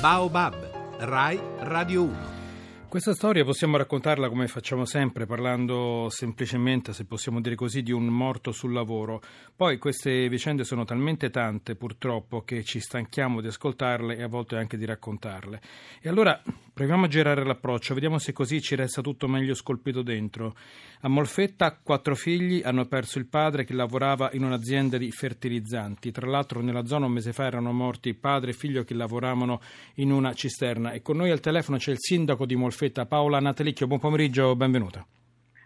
Baobab, Rai Radio 1. Questa storia possiamo raccontarla come facciamo sempre, parlando semplicemente, se possiamo dire così, di un morto sul lavoro. Poi queste vicende sono talmente tante, purtroppo, che ci stanchiamo di ascoltarle e a volte anche di raccontarle. E allora proviamo a girare l'approccio, vediamo se così ci resta tutto meglio scolpito dentro. A Molfetta, quattro figli hanno perso il padre che lavorava in un'azienda di fertilizzanti. Tra l'altro, nella zona un mese fa erano morti padre e figlio che lavoravano in una cisterna. E con noi al telefono c'è il sindaco di Molfetta. Molfetta. Paola Natalicchio, buon pomeriggio, benvenuta.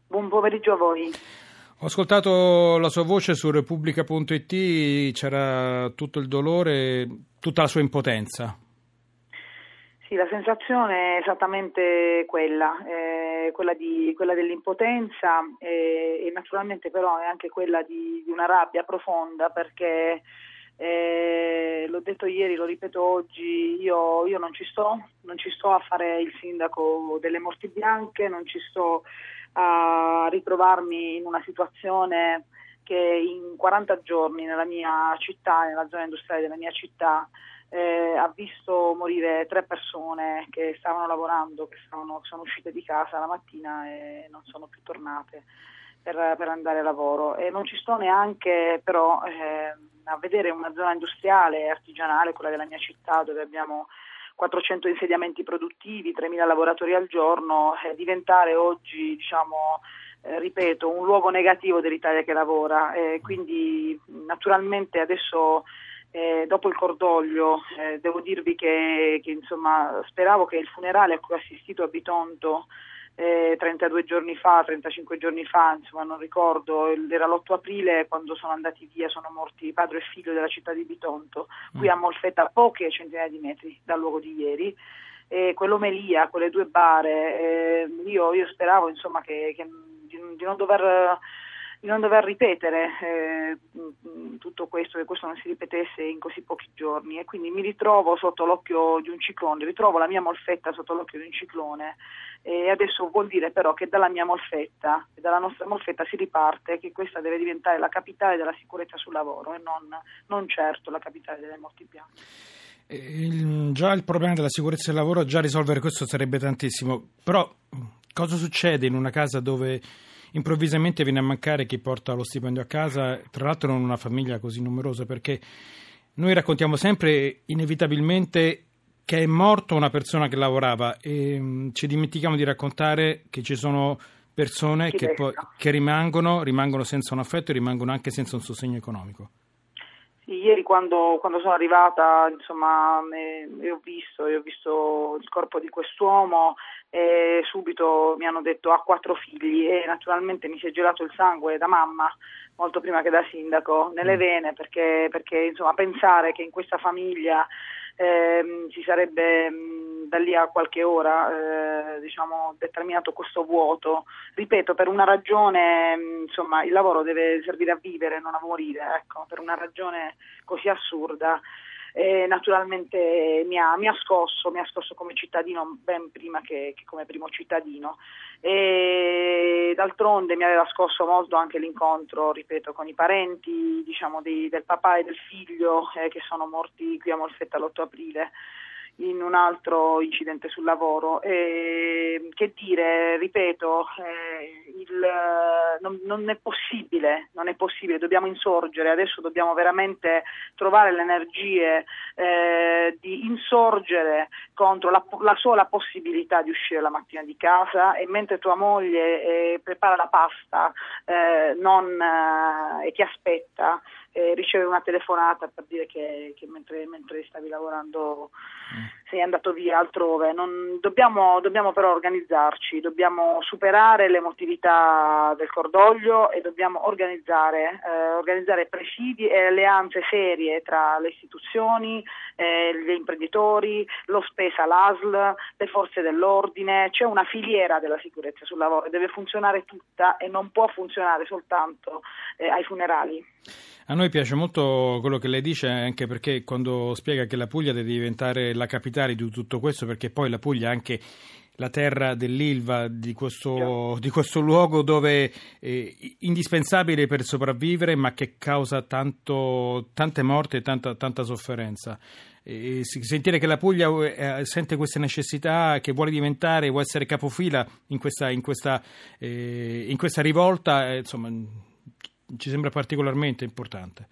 Buon pomeriggio a voi. Ho ascoltato la sua voce su Repubblica.it, c'era tutto il dolore, tutta la sua impotenza. Sì, la sensazione è esattamente quella, eh, quella, di, quella dell'impotenza eh, e naturalmente però è anche quella di, di una rabbia profonda perché eh, l'ho detto ieri, lo ripeto oggi, io, io non, ci sto, non ci sto a fare il sindaco delle morti bianche, non ci sto a ritrovarmi in una situazione che in 40 giorni nella mia città, nella zona industriale della mia città, eh, ha visto morire tre persone che stavano lavorando, che stavano, sono uscite di casa la mattina e non sono più tornate per, per andare a lavoro. E non ci sto neanche però eh, a vedere una zona industriale e artigianale, quella della mia città, dove abbiamo 400 insediamenti produttivi, 3.000 lavoratori al giorno, eh, diventare oggi, diciamo, eh, ripeto, un luogo negativo dell'Italia che lavora. Eh, quindi naturalmente adesso eh, dopo il cordoglio eh, devo dirvi che, che insomma, speravo che il funerale a cui ho assistito a Bitonto eh, 32 giorni fa, 35 giorni fa, insomma non ricordo, era l'8 aprile quando sono andati via, sono morti padre e figlio della città di Bitonto, qui a Molfetta a poche centinaia di metri dal luogo di ieri. E quell'omelia, quelle due bare, eh, io, io, speravo insomma che, che di, di non dover di non dover ripetere eh, tutto questo, che questo non si ripetesse in così pochi giorni. E quindi mi ritrovo sotto l'occhio di un ciclone, ritrovo la mia molfetta sotto l'occhio di un ciclone. E adesso vuol dire però che dalla mia molfetta, dalla nostra molfetta si riparte che questa deve diventare la capitale della sicurezza sul lavoro e non, non certo la capitale delle morti bianche. Il, già il problema della sicurezza del lavoro, già risolvere questo sarebbe tantissimo, però cosa succede in una casa dove improvvisamente viene a mancare chi porta lo stipendio a casa, tra l'altro non una famiglia così numerosa, perché noi raccontiamo sempre inevitabilmente che è morto una persona che lavorava e um, ci dimentichiamo di raccontare che ci sono persone che, poi, che rimangono, rimangono senza un affetto e rimangono anche senza un sostegno economico. Ieri quando, quando, sono arrivata insomma, e ho visto, ho visto il corpo di quest'uomo e subito mi hanno detto ha quattro figli e naturalmente mi si è gelato il sangue da mamma molto prima che da sindaco nelle mm. vene perché, perché insomma, pensare che in questa famiglia eh, si sarebbe mh, da lì a qualche ora eh, diciamo, determinato questo vuoto. Ripeto, per una ragione, mh, insomma, il lavoro deve servire a vivere, non a morire, ecco, per una ragione così assurda eh, naturalmente mi ha, mi ha, scosso, mi ha scosso come cittadino ben prima che, che come primo cittadino e d'altronde mi aveva scosso molto anche l'incontro, ripeto, con i parenti diciamo, di, del papà e del figlio eh, che sono morti qui a Molfetta l'8 aprile in un altro incidente sul lavoro. E, che dire, ripeto, eh, non, non, è possibile, non è possibile, dobbiamo insorgere, adesso dobbiamo veramente trovare le energie eh, di insorgere contro la, la, sola possibilità di uscire la mattina di casa e mentre tua moglie eh, prepara la pasta eh, non, eh, e ti aspetta, eh, riceve una telefonata per dire che, che mentre, mentre, stavi lavorando mm. sei andato via altrove. Non, dobbiamo, dobbiamo, però organizzarci, dobbiamo superare l'emotività del cordoglio e dobbiamo organizzare, eh, organizzare presidi e alleanze serie tra le istituzioni, eh, gli imprenditori, lo Spesa, l'ASL, le forze dell'ordine. C'è una filiera della sicurezza sul lavoro e deve funzionare tutta e non può funzionare soltanto eh, ai funerali. Noi piace molto quello che lei dice, anche perché quando spiega che la Puglia deve diventare la capitale di tutto questo, perché poi la Puglia anche la terra dell'Ilva, di questo, di questo luogo dove è indispensabile per sopravvivere ma che causa tanto, tante morti e tanta, tanta sofferenza. E sentire che la Puglia eh, sente questa necessità, che vuole diventare, vuole essere capofila in questa, in questa, eh, in questa rivolta, eh, insomma, ci sembra particolarmente importante.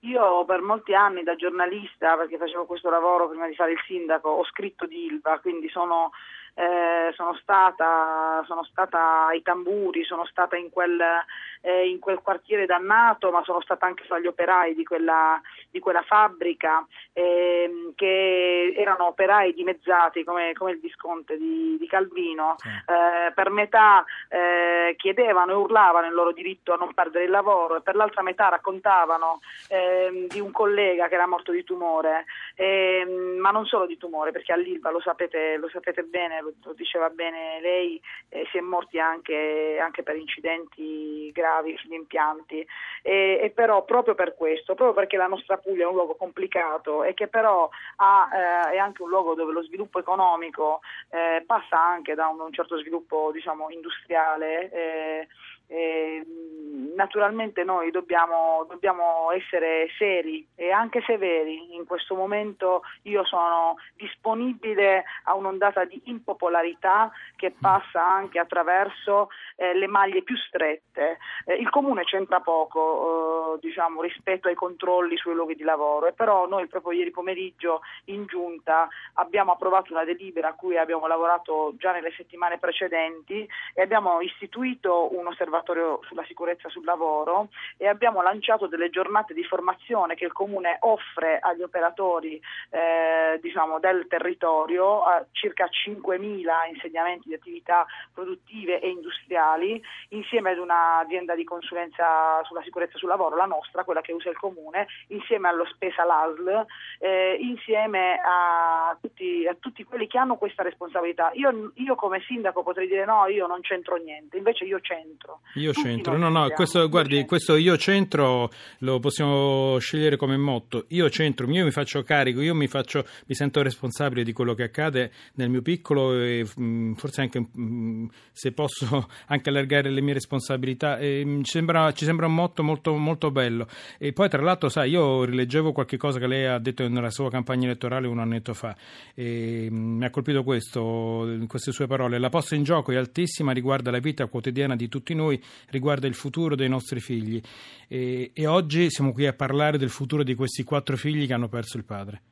Io per molti anni da giornalista, perché facevo questo lavoro prima di fare il sindaco, ho scritto di Ilva, quindi sono eh, sono, stata, sono, stata, ai tamburi, sono stata in quel, eh, in quel, quartiere dannato, ma sono stata anche fra gli operai di quella, di quella fabbrica, eh, che erano operai dimezzati come, come il Visconte di, di Calvino, eh, per metà eh, chiedevano e urlavano il loro diritto a non perdere il lavoro e per l'altra metà raccontavano ehm, di un collega che era morto di tumore, ehm, ma non solo di tumore, perché all'Ilva lo sapete, lo sapete bene, lo diceva bene lei, eh, si è morti anche, anche, per incidenti gravi sugli impianti. E, e, però proprio per questo, proprio perché la nostra Puglia è un luogo complicato e che però ha, eh, è anche un luogo dove lo sviluppo economico eh, passa anche da un, un certo sviluppo diciamo, industriale eh, eh, naturalmente noi dobbiamo, dobbiamo, essere seri e anche severi. In questo momento io sono disponibile a un'ondata di impopolarità che passa anche attraverso eh, le maglie più strette. Eh, il comune c'entra poco eh, diciamo, rispetto ai controlli sui luoghi di lavoro e però noi proprio ieri pomeriggio in giunta abbiamo approvato una delibera a cui abbiamo lavorato già nelle settimane precedenti e abbiamo istituito un osservatorio osservatorio sulla sicurezza sul lavoro e abbiamo lanciato delle giornate di formazione che il Comune offre agli operatori eh, diciamo, del territorio, a circa 5.000 insegnamenti di attività produttive e industriali, insieme ad un'azienda di consulenza sulla sicurezza sul lavoro, la nostra, quella che usa il Comune, insieme allo Spesa LASL, eh, insieme a tutti, a tutti, quelli che hanno questa responsabilità. Io, io come sindaco potrei dire no, io non c'entro niente, invece io c'entro. Io centro, no, no, questo, guardi, questo io centro lo possiamo scegliere come motto. Io centro, io mi faccio carico, io mi, faccio, mi sento responsabile di quello che accade nel mio piccolo e mh, forse anche, mh, se posso, anche allargare le mie responsabilità. E, mh, ci, sembra, ci, sembra, un motto molto, molto bello. E poi, tra l'altro, sai, io rileggevo qualche cosa che lei ha detto nella sua campagna elettorale un annetto fa e mi ha colpito questo, queste sue parole. La posta in gioco è altissima, riguarda la vita quotidiana di tutti noi riguarda il futuro dei nostri figli e, e oggi siamo qui a parlare del futuro di questi quattro figli che hanno perso il padre.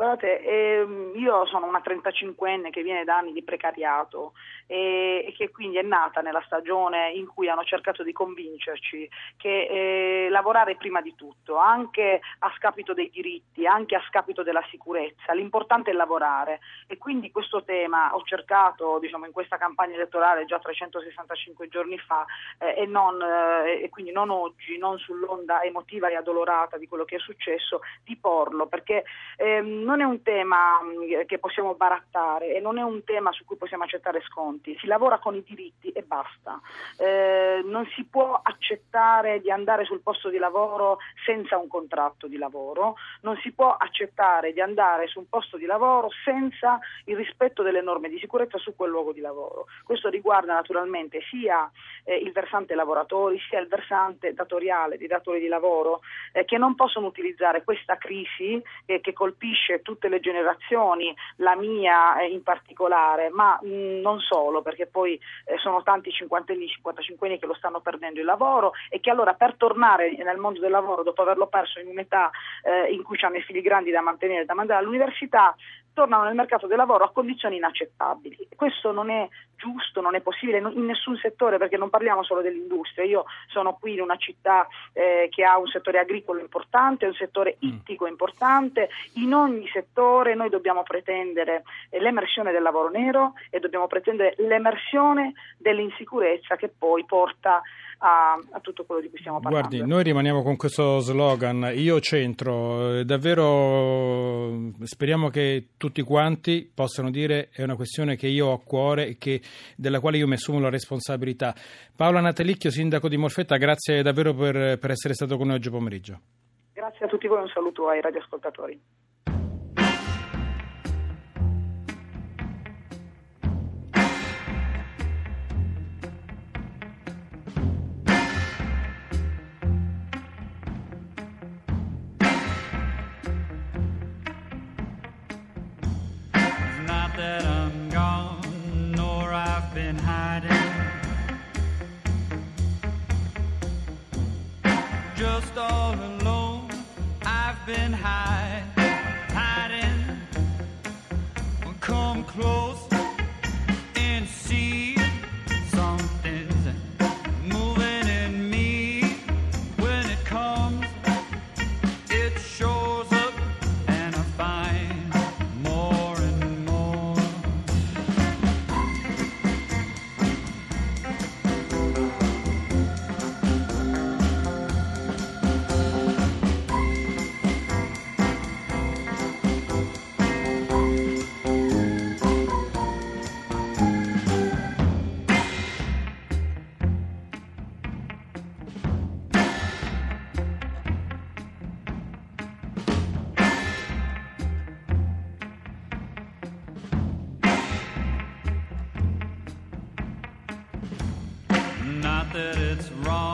Guardate, ehm, io sono una 35enne che viene da anni di precariato e, e, che quindi è nata nella stagione in cui hanno cercato di convincerci che eh, lavorare prima di tutto, anche a scapito dei diritti, anche a scapito della sicurezza, l'importante è lavorare. E quindi questo tema ho cercato diciamo, in questa campagna elettorale già 365 giorni fa eh, e, non, eh, e quindi non oggi, non sull'onda emotiva e addolorata di quello che è successo, di porlo perché ehm, non è un tema mm, che possiamo barattare e non è un tema su cui possiamo accettare sconti, si lavora con i diritti e basta. Eh, non si può accettare di andare sul posto di lavoro senza un contratto di lavoro, non si può accettare di andare su un posto di lavoro senza il rispetto delle norme di sicurezza su quel luogo di lavoro. Questo riguarda naturalmente sia eh, il versante lavoratori sia il versante datoriale dei datori di lavoro eh, che non possono utilizzare questa crisi eh, che colpisce tutte le generazioni, la mia in particolare, ma mh, non solo, perché poi eh, sono tanti cinquantenni, cinquantacinquenni che lo stanno perdendo il lavoro e che allora per tornare nel mondo del lavoro dopo averlo perso in un'età eh, in cui hanno i figli grandi da mantenere, da mandare all'università, tornano nel mercato del lavoro a condizioni inaccettabili. Questo non è giusto, non è possibile in nessun settore perché non parliamo solo dell'industria. Io sono qui in una città eh, che ha un settore agricolo importante, un settore mm. ittico importante. In ogni settore noi dobbiamo pretendere l'emersione del lavoro nero e dobbiamo pretendere l'emersione dell'insicurezza che poi porta a, a, tutto quello di cui stiamo parlando. Guardi, noi rimaniamo con questo slogan, io centro, eh, davvero speriamo che tutti quanti possano dire è una questione che io ho a cuore e che, della quale io mi assumo la responsabilità. Paola Natalicchio, sindaco di Molfetta, grazie davvero per, per essere stato con noi oggi pomeriggio. Grazie a tutti voi, un saluto ai radioascoltatori. Been high, that it's wrong,